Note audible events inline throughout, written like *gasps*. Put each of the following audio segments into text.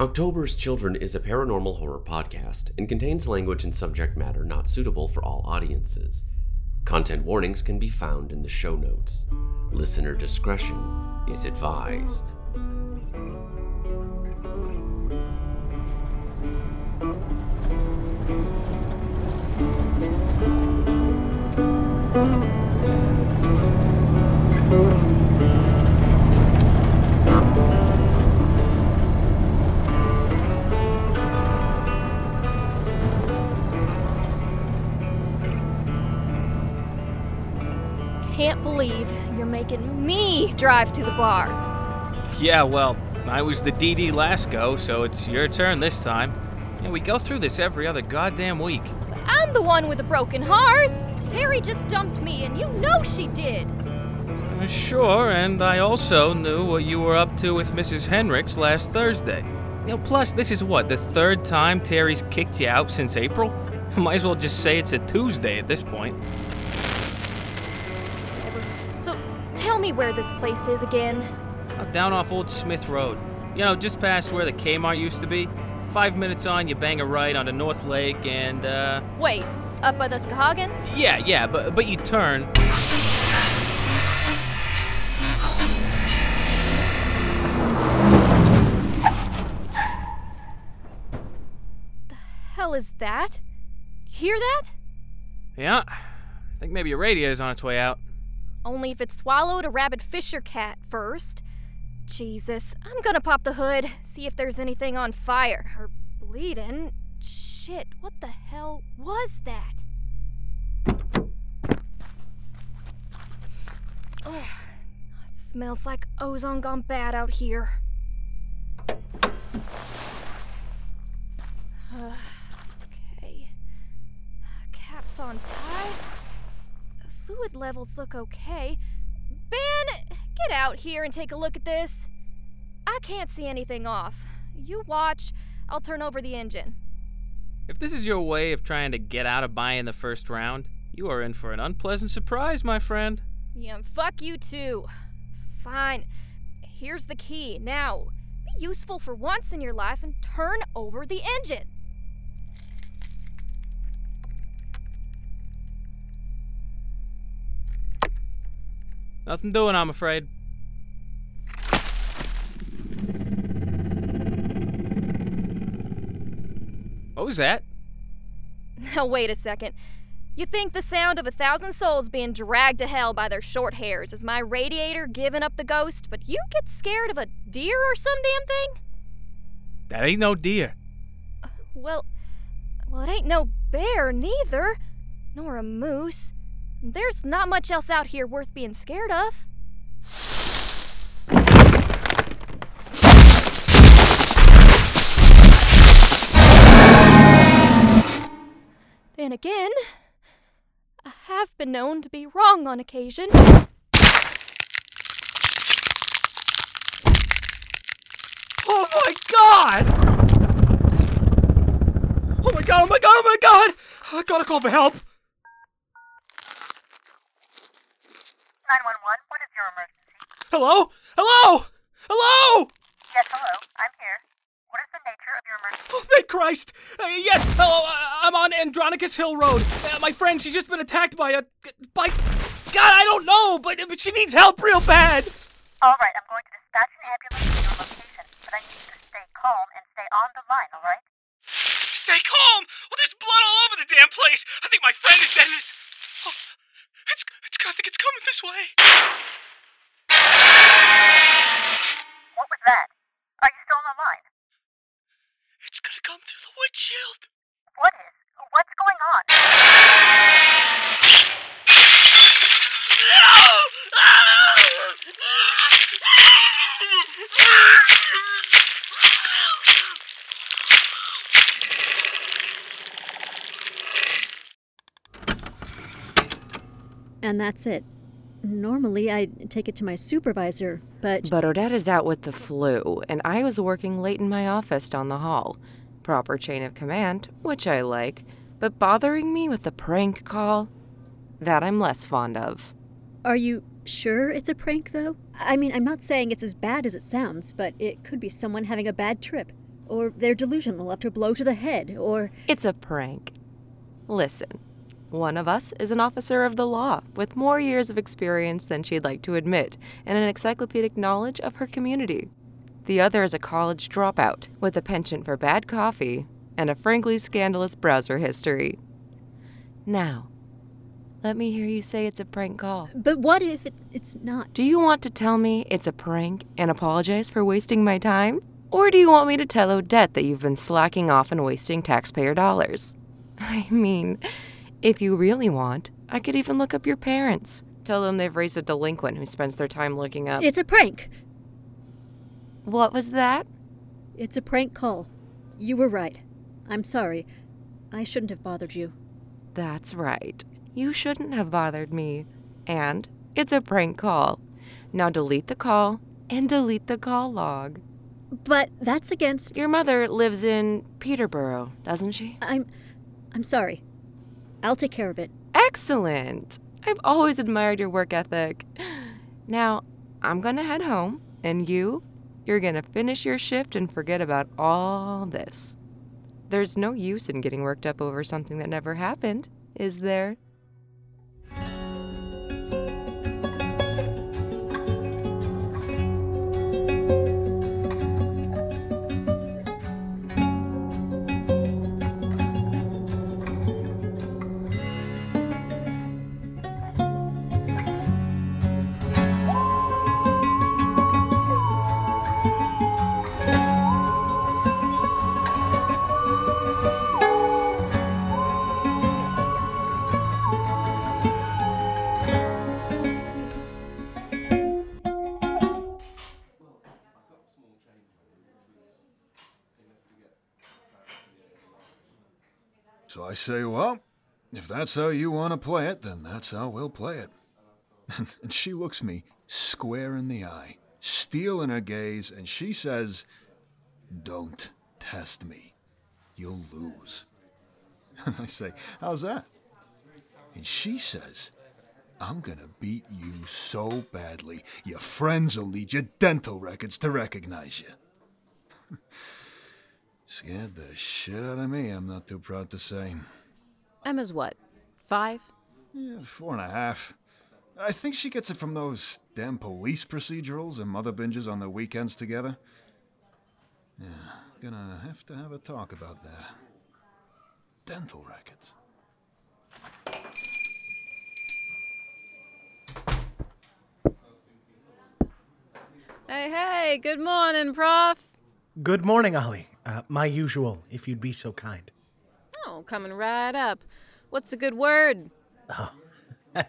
October's Children is a paranormal horror podcast and contains language and subject matter not suitable for all audiences. Content warnings can be found in the show notes. Listener discretion is advised. Making me drive to the bar. Yeah, well, I was the DD last go, so it's your turn this time. Yeah, we go through this every other goddamn week. I'm the one with a broken heart. Terry just dumped me, and you know she did. Uh, Sure, and I also knew what you were up to with Mrs. Henricks last Thursday. You know, plus, this is what, the third time Terry's kicked you out since April? *laughs* Might as well just say it's a Tuesday at this point. Me where this place is again. Uh, Down off Old Smith Road. You know, just past where the Kmart used to be. Five minutes on, you bang a right onto North Lake, and, uh. Wait, up by the Skahagen? Yeah, yeah, but, but you turn. The hell is that? Hear that? Yeah, I think maybe a radiator's on its way out. Only if it swallowed a rabid fisher cat first. Jesus, I'm gonna pop the hood, see if there's anything on fire or bleeding. Shit, what the hell was that? Oh, it smells like ozone gone bad out here. *sighs* okay. Uh, caps on tight. Fluid levels look okay. Ben, get out here and take a look at this. I can't see anything off. You watch, I'll turn over the engine. If this is your way of trying to get out of buying the first round, you are in for an unpleasant surprise, my friend. Yeah, fuck you too. Fine. Here's the key. Now, be useful for once in your life and turn over the engine. Nothing doing, I'm afraid. What was that? *laughs* Now, wait a second. You think the sound of a thousand souls being dragged to hell by their short hairs is my radiator giving up the ghost, but you get scared of a deer or some damn thing? That ain't no deer. Well, well, it ain't no bear neither, nor a moose. There's not much else out here worth being scared of. Then again, I have been known to be wrong on occasion. Oh my god! Oh my god, oh my god, oh my god! I gotta call for help! 911, what is your emergency? Hello? Hello? Hello? Yes, hello, I'm here. What is the nature of your emergency? Oh, thank Christ! Uh, yes, hello, uh, I'm on Andronicus Hill Road. Uh, my friend, she's just been attacked by a. by. God, I don't know, but, but she needs help real bad! Alright, I'm going to dispatch an ambulance to your location, but I need you to stay calm and stay on the line, alright? Stay calm! Well, there's blood all over the damn place! I think my friend is dead. Oh, it's. it's I think it's coming this way. What was that? Are you still on the line? It's gonna come through the windshield. What is? What's going on? And that's it. Normally, I'd take it to my supervisor, but But Odette is out with the flu, and I was working late in my office down the hall. Proper chain of command, which I like, but bothering me with the prank call? That I'm less fond of. are you sure it's a prank, though? I mean, I'm not saying it's as bad as it sounds, but it could be someone having a bad trip. Or they're delusional after a blow to the head, or. It's a prank. Listen, one of us is an officer of the law with more years of experience than she'd like to admit and an encyclopedic knowledge of her community. The other is a college dropout with a penchant for bad coffee and a frankly scandalous browser history. Now, let me hear you say it's a prank call. But what if it, it's not? Do you want to tell me it's a prank and apologize for wasting my time? Or do you want me to tell Odette that you've been slacking off and wasting taxpayer dollars? *laughs* I mean, if you really want, I could even look up your parents. Tell them they've raised a delinquent who spends their time looking up. It's a prank! what was that? It's a prank call. You were right. I'm sorry. I shouldn't have bothered you. That's right. You shouldn't have bothered me. And it's a prank call. Now delete the call and delete the call log. But that's against. Your mother lives in Peterborough, doesn't she? I'm. I'm sorry. I'll take care of it. Excellent. I've always admired your work ethic. *gasps* Now, I'm gonna head home, and you, you're gonna finish your shift and forget about all this. There's no use in getting worked up over something that never happened, is there? I say, well, if that's how you want to play it, then that's how we'll play it. *laughs* And she looks me square in the eye, steel in her gaze, and she says, Don't test me. You'll lose. *laughs* And I say, How's that? And she says, I'm gonna beat you so badly, your friends will need your dental records to recognize you. *laughs* Scared the shit out of me, I'm not too proud to say. Emma's what? Five? Yeah, four and a half. I think she gets it from those damn police procedurals and mother binges on the weekends together. Yeah, gonna have to have a talk about that. Dental records. Hey, hey, good morning, Prof. Good morning, Ollie. Uh, my usual, if you'd be so kind. Oh, coming right up. What's the good word? Oh, *laughs*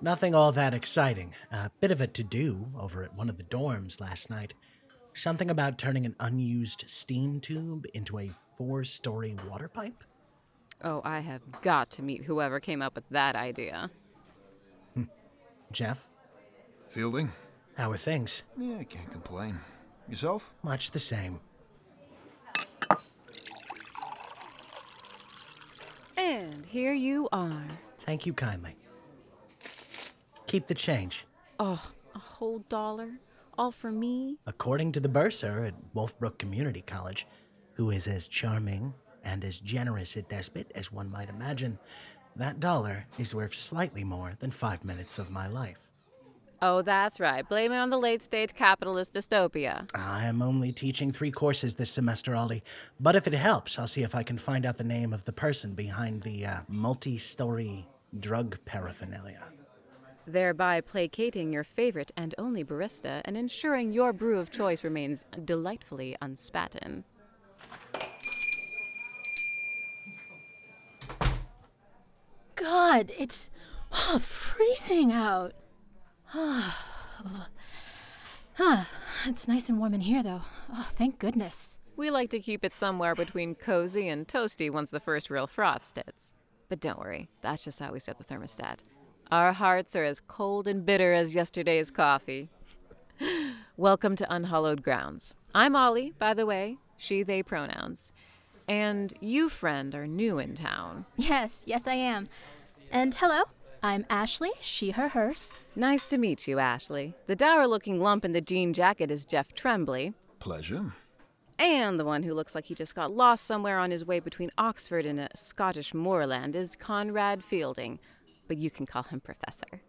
Nothing all that exciting. A bit of a to do over at one of the dorms last night. Something about turning an unused steam tube into a four story water pipe? Oh, I have got to meet whoever came up with that idea. Jeff, Feilding? how are things? Yeah, I can't complain. Yourself? Much the same. And here you are. Thank you kindly. Keep the change. Oh, a whole dollar? All for me? According to the bursar at Wolfbrook Community College, who is as charming and as generous a despot as one might imagine, that dollar is worth slightly more than five minutes of my life. Oh, that's right. Blame it on the late stage capitalist dystopia. I am only teaching three courses this semester, Ollie. But if it helps, I'll see if I can find out the name of the person behind the uh, multi story drug paraphernalia. Thereby placating your favorite and only barista and ensuring your brew of choice remains delightfully unspatten. God, it's oh, freezing out. *sighs* huh. It's nice and warm in here, though. Oh, thank goodness. We like to keep it somewhere between cozy and toasty once the first real frost hits. But don't worry, that's just how we set the thermostat. Our hearts are as cold and bitter as yesterday's coffee. *laughs* Welcome to Unhallowed Grounds. I'm Ollie, by the way, she, they pronouns. And you, friend, are new in town. Yes, yes, I am. And hello, I'm Ashley, she, her, hers. Nice to meet you, Ashley. The dour looking lump in the jean jacket is Jeff Trembley. Pleasure. And the one who looks like he just got lost somewhere on his way between Oxford and a Scottish moorland is Conrad Feilding, but you can call him Professor.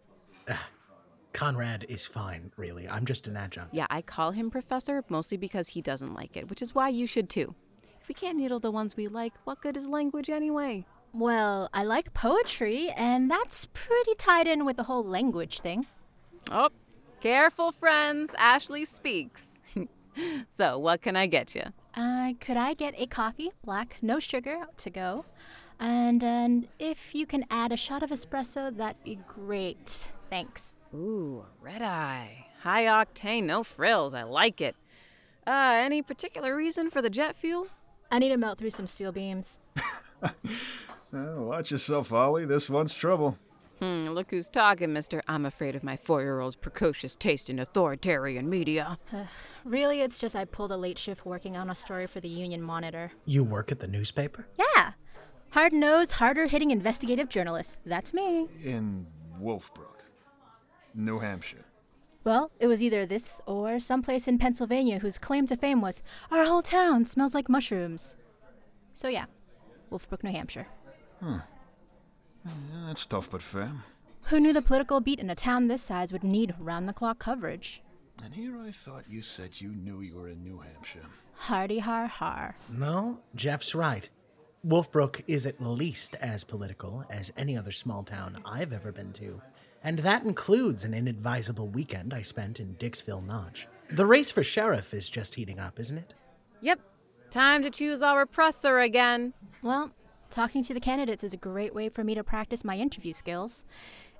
Conrad is fine, really. I'm just an adjunct. Yeah, I call him Professor mostly because he doesn't like it, which is why you should too. If we can't needle the ones we like, what good is language anyway? Well, I like poetry, and that's pretty tied in with the whole language thing. Oh, careful, friends. Ashley speaks. *laughs* so, what can I get you? Uh, could I get a coffee, black, no sugar, to go? And and if you can add a shot of espresso, that'd be great. Thanks. Ooh, red eye. High octane, no frills. I like it. Uh, any particular reason for the jet fuel? I need to melt through some steel beams. *laughs* Uh, watch yourself, Ollie. This one's trouble. Hmm, look who's talking, mister. I'm afraid of my four year old's precocious taste in authoritarian media. Really, it's just I pulled a late shift working on a story for the Union Monitor. You work at the newspaper? Yeah. Hard nosed, harder hitting investigative journalist. That's me. In Wolfbrook, New Hampshire. Well, it was either this or someplace in Pennsylvania whose claim to fame was, Our whole town smells like mushrooms. So, yeah, Wolfbrook, New Hampshire. Huh. Yeah, that's tough but fair. Who knew the political beat in a town this size would need round the clock coverage? And here I thought you said you knew you were in New Hampshire. Hardy har har. No, Jeff's right. Wolfbrook is at least as political as any other small town I've ever been to. And that includes an inadvisable weekend I spent in Dixville Notch. The race for sheriff is just heating up, isn't it? Yep. Time to choose our presser again. Well, talking to the candidates is a great way for me to practice my interview skills.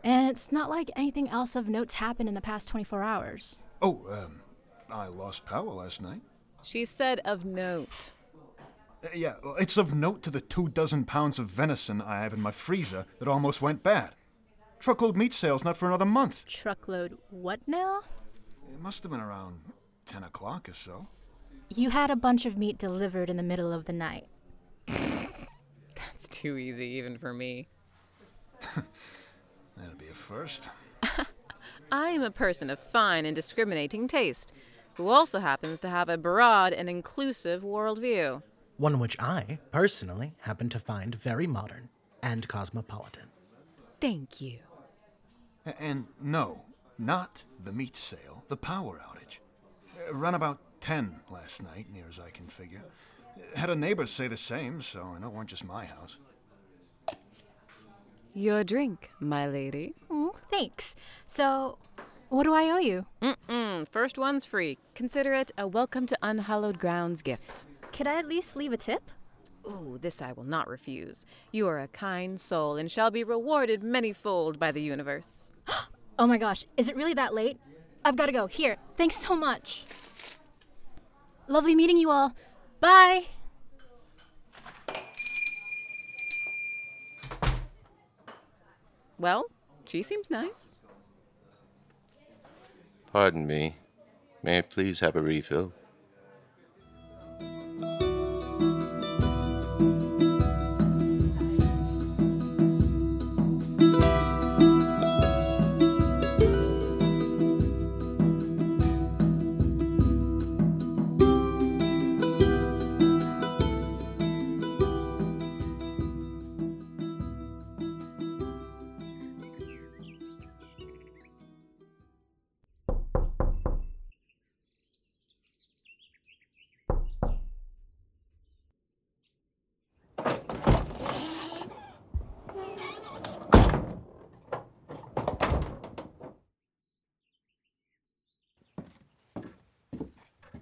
And it's not like anything else of note's happened in the past 24 hours. Oh, um, I lost power last night. She said of note. Uh, yeah, well, it's of note to the two dozen pounds of venison I have in my freezer that almost went bad. Truckload meat sales not for another month. Truckload what now? It must have been around 10 o'clock or so. You had a bunch of meat delivered in the middle of the night. *laughs* That's too easy, even for me. *laughs* That'll be a first. *laughs* I am a person of fine and discriminating taste, who also happens to have a broad and inclusive worldview. One which I, personally, happen to find very modern and cosmopolitan. Thank you. And no, not the meat sale, the power outage. Run about 10 last night, near as I can figure. Had a neighbor say the same, so I know it weren't just my house. Your drink, my lady. Mm, thanks. So, what do I owe you? Mm-mm. First one's free. Consider it a welcome to unhallowed grounds gift. Could I at least leave a tip? Ooh, this I will not refuse. You are a kind soul and shall be rewarded manyfold by the universe. *gasps* Oh my gosh, is it really that late? I've got to go. Here, thanks so much. Lovely meeting you all. Bye. Well, she seems nice. Pardon me. May I please have a refill?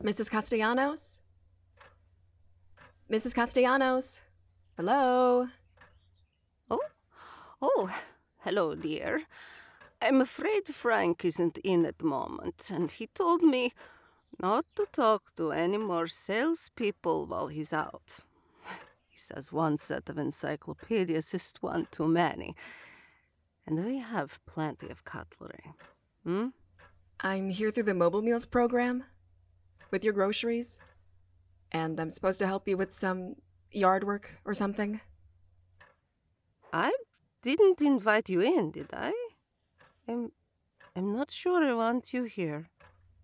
Mrs. Castellanos? Mrs. Castellanos? Hello? Oh, oh, hello, dear. I'm afraid Frank isn't in at the moment, and he told me not to talk to any more salespeople while he's out. He says one set of encyclopedias is one too many, and we have plenty of cutlery. Hmm? I'm here through the Mobile Meals program with your groceries, and I'm supposed to help you with some yard work or something. I didn't invite you in, did I? I'm, I'm not sure I want you here.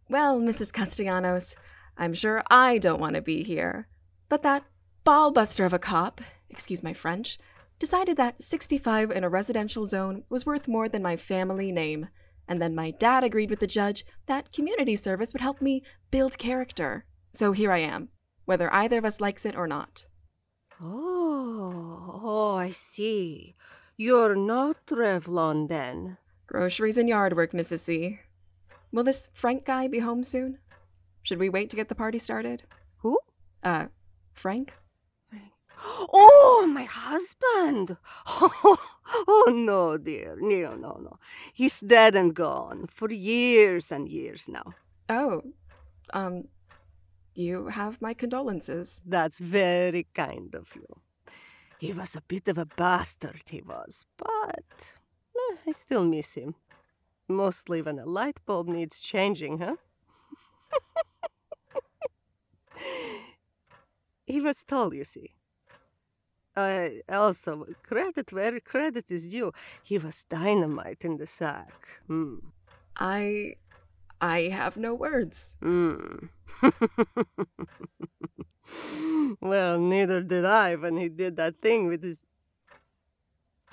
Well, Mrs. Castellanos, I'm sure I don't want to be here. But that ballbuster of a cop, excuse my French, decided that 65 in a residential zone was worth more than my family name. And then my dad agreed with the judge that community service would help me build character. So here I am, whether either of us likes it or not. Oh, oh, I see. You're not Revlon then. Groceries and yard work, Mrs. C. Will this Frank guy be home soon? Should we wait to get the party started? Who? Uh, Frank? Oh, my husband! Oh, *laughs* oh, no, dear. No, no, no. He's dead and gone for years and years now. Oh, um, you have my condolences. That's very kind of you. He was a bit of a bastard, he was, but eh, I still miss him. Mostly when a light bulb needs changing, huh? *laughs* he was tall, you see. Uh, also, credit where credit is due. He was dynamite in the sack. Hmm. I. I have no words. Hmm. *laughs* well, neither did I when he did that thing with his.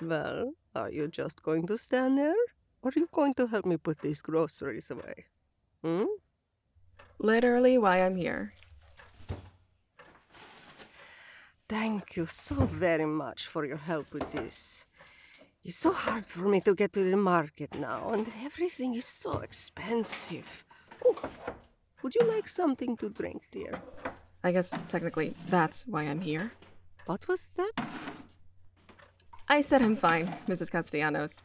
Well, are you just going to stand there? Or are you going to help me put these groceries away? Hmm? Literally why I'm here. Thank you so very much for your help with this. It's so hard for me to get to the market now, and everything is so expensive. Oh, would you like something to drink, dear? I guess technically that's why I'm here. What was that? I said I'm fine, Mrs. Castellanos.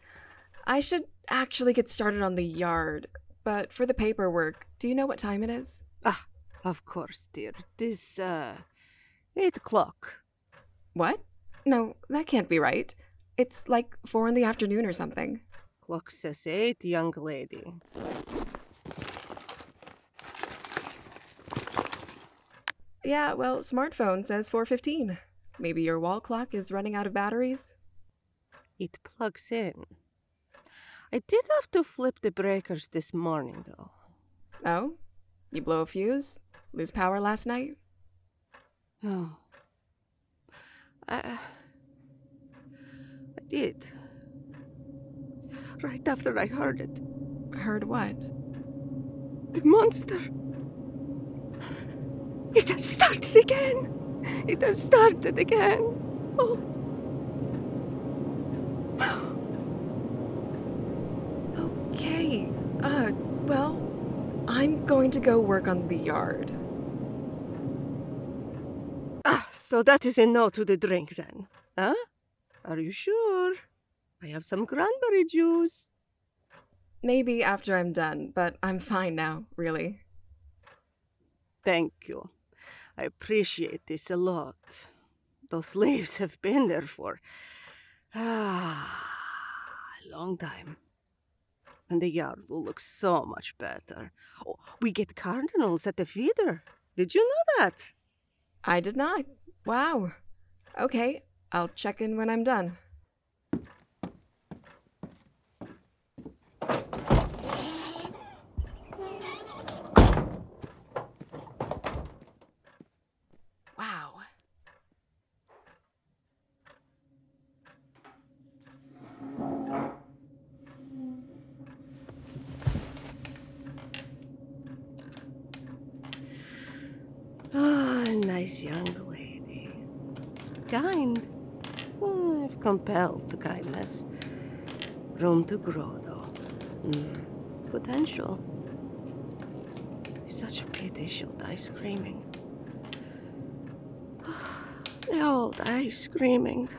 I should actually get started on the yard, but for the paperwork, do you know what time it is? Ah, of course, dear. This, uh, eight o'clock. What? No, that can't be right. It's like four in the afternoon or something. Clock says eight, young lady. Yeah, well, smartphone says 4:15. Maybe your wall clock is running out of batteries. It plugs in. I did have to flip the breakers this morning, though. Oh? You blow a fuse? Lose power last night? Oh. I, I did. Right after I heard it. Heard what? The monster. It has started again. It has started again. Oh. Okay. Uh, well, I'm going to go work on the yard. Ah, so that is a no to the drink then. Huh? Are you sure? I have some cranberry juice. Maybe after I'm done, but I'm fine now, really. Thank you. I appreciate this a lot. Those *laughs* leaves have been there for ah, a long time. And the yard will look so much better. Oh, we get cardinals at the feeder. Did you know that? I did not. Wow. Okay, I'll check in when I'm done. Wow. Ah, nice young. Kind. Oh, if compelled to kindness. Room to grow, though. Mm. Potential. It's such a pity she'll die screaming. *sighs* They all die screaming.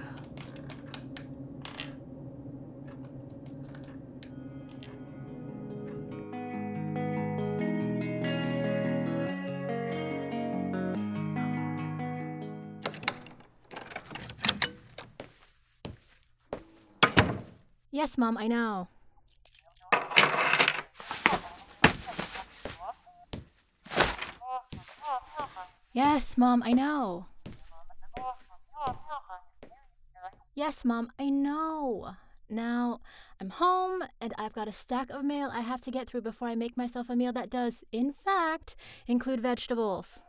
Yes, Mom, I know. Yes, Mom, I know. Yes, Mom, I know. Now, I'm home and I've got a stack of mail I have to get through before I make myself a meal that does, in fact, include vegetables.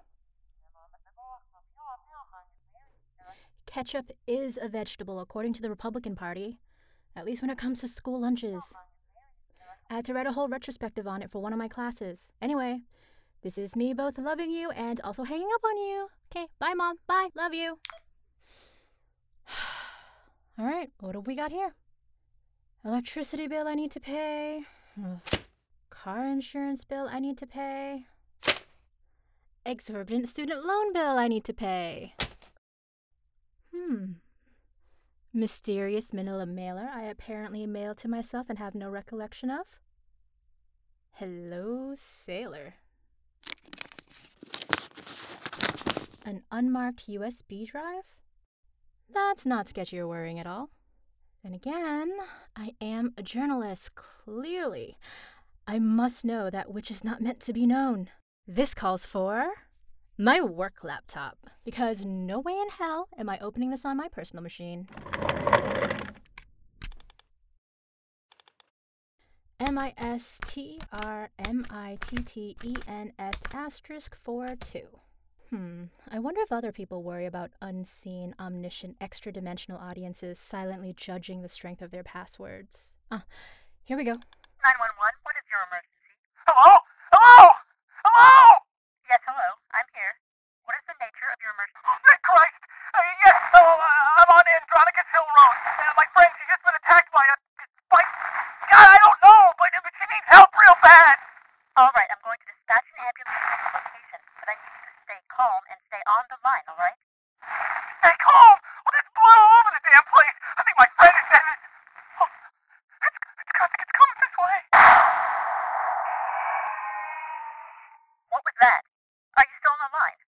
Ketchup is a vegetable, according to the Republican Party, at least when it comes to school lunches. I had to write a whole retrospective on it for one of my classes. Anyway, this is me both loving you and also hanging up on you. Okay, bye, Mom. Bye. Love you. *sighs* All right, what have we got here? Electricity bill I need to pay. *sighs* Car insurance bill I need to pay. Exorbitant student loan bill I need to pay. Hmm. Mysterious manila mailer I apparently mailed to myself and have no recollection of. Hello, sailor. An unmarked USB drive? That's not sketchy or worrying at all. Then again, I am a journalist, clearly. I must know that which is not meant to be known. This calls for my work laptop, because no way in hell am I opening this on my personal machine. M I S T R M I T T E N S asterisk 4 2. Hmm, I wonder if other people worry about unseen, omniscient, extra dimensional audiences silently judging the strength of their passwords. Ah, here we go. 911, what is your emergency? Hello? Hello? Hello? Yes, hello. I'm here. What is the nature of your emergency? Oh, Christ! Uh, yes, so uh, I'm on Andronicus Hill Road. Uh, my friend, she's just been attacked by a. by. God, I don't know, but, but she needs help real bad. All right, I'm going to dispatch an ambulance to the location, but I need you to stay calm and stay on the line, all right? Stay calm! Well, there's blood all over the damn place. I think my friend is dead. Oh, it's, it's, coming, it's coming this way. What was that? Are you still on the line?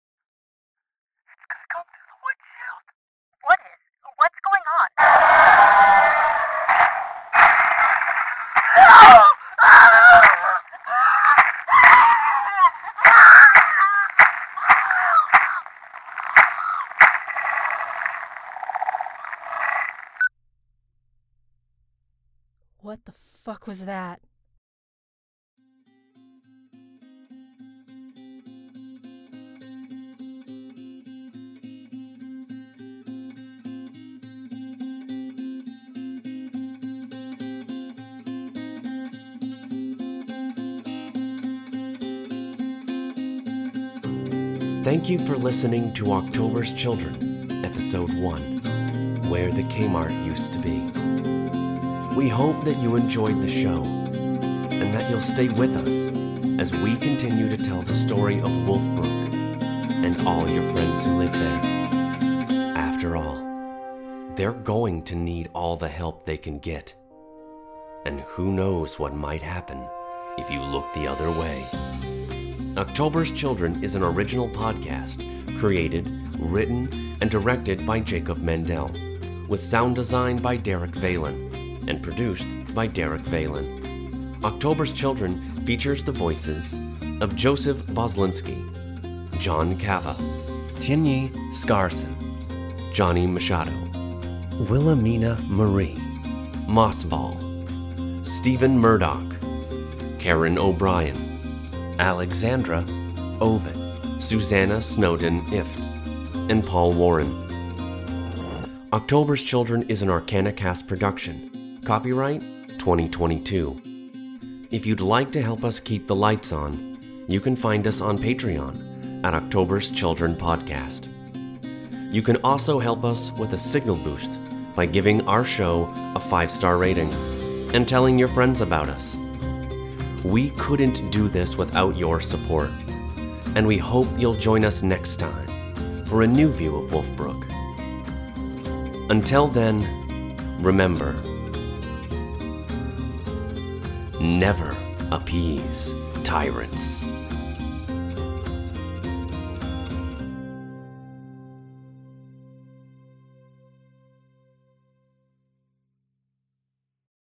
It's gonna come through the windshield. What is? What's going on? What the fuck was that? Thank you for listening to October's Children, Episode 1 Where the Kmart Used to Be. We hope that you enjoyed the show and that you'll stay with us as we continue to tell the story of Wolfbrook and all your friends who live there. After all, they're going to need all the help they can get. And who knows what might happen if you look the other way. October's Children is an original podcast created, written, and directed by Jacob Mendel, with sound design by Derek Valen, and produced by Derek Valen. October's Children features the voices of Joseph Boslinski, John Cava, Tianyi Scarson, Johnny Machado, Wilhelmina Marie, Mossball, Stephen Murdoch, Karen O'Brien, Alexandra Ovid, Susanna Snowden Ift, and Paul Warren. October's Children is an Arcana Cast production. Copyright 2022. If you'd like to help us keep the lights on, you can find us on Patreon at October's Children Podcast. You can also help us with a signal boost by giving our show a five star rating and telling your friends about us. We couldn't do this without your support, and we hope you'll join us next time for a new view of Wolfbrook. Until then, remember never appease tyrants.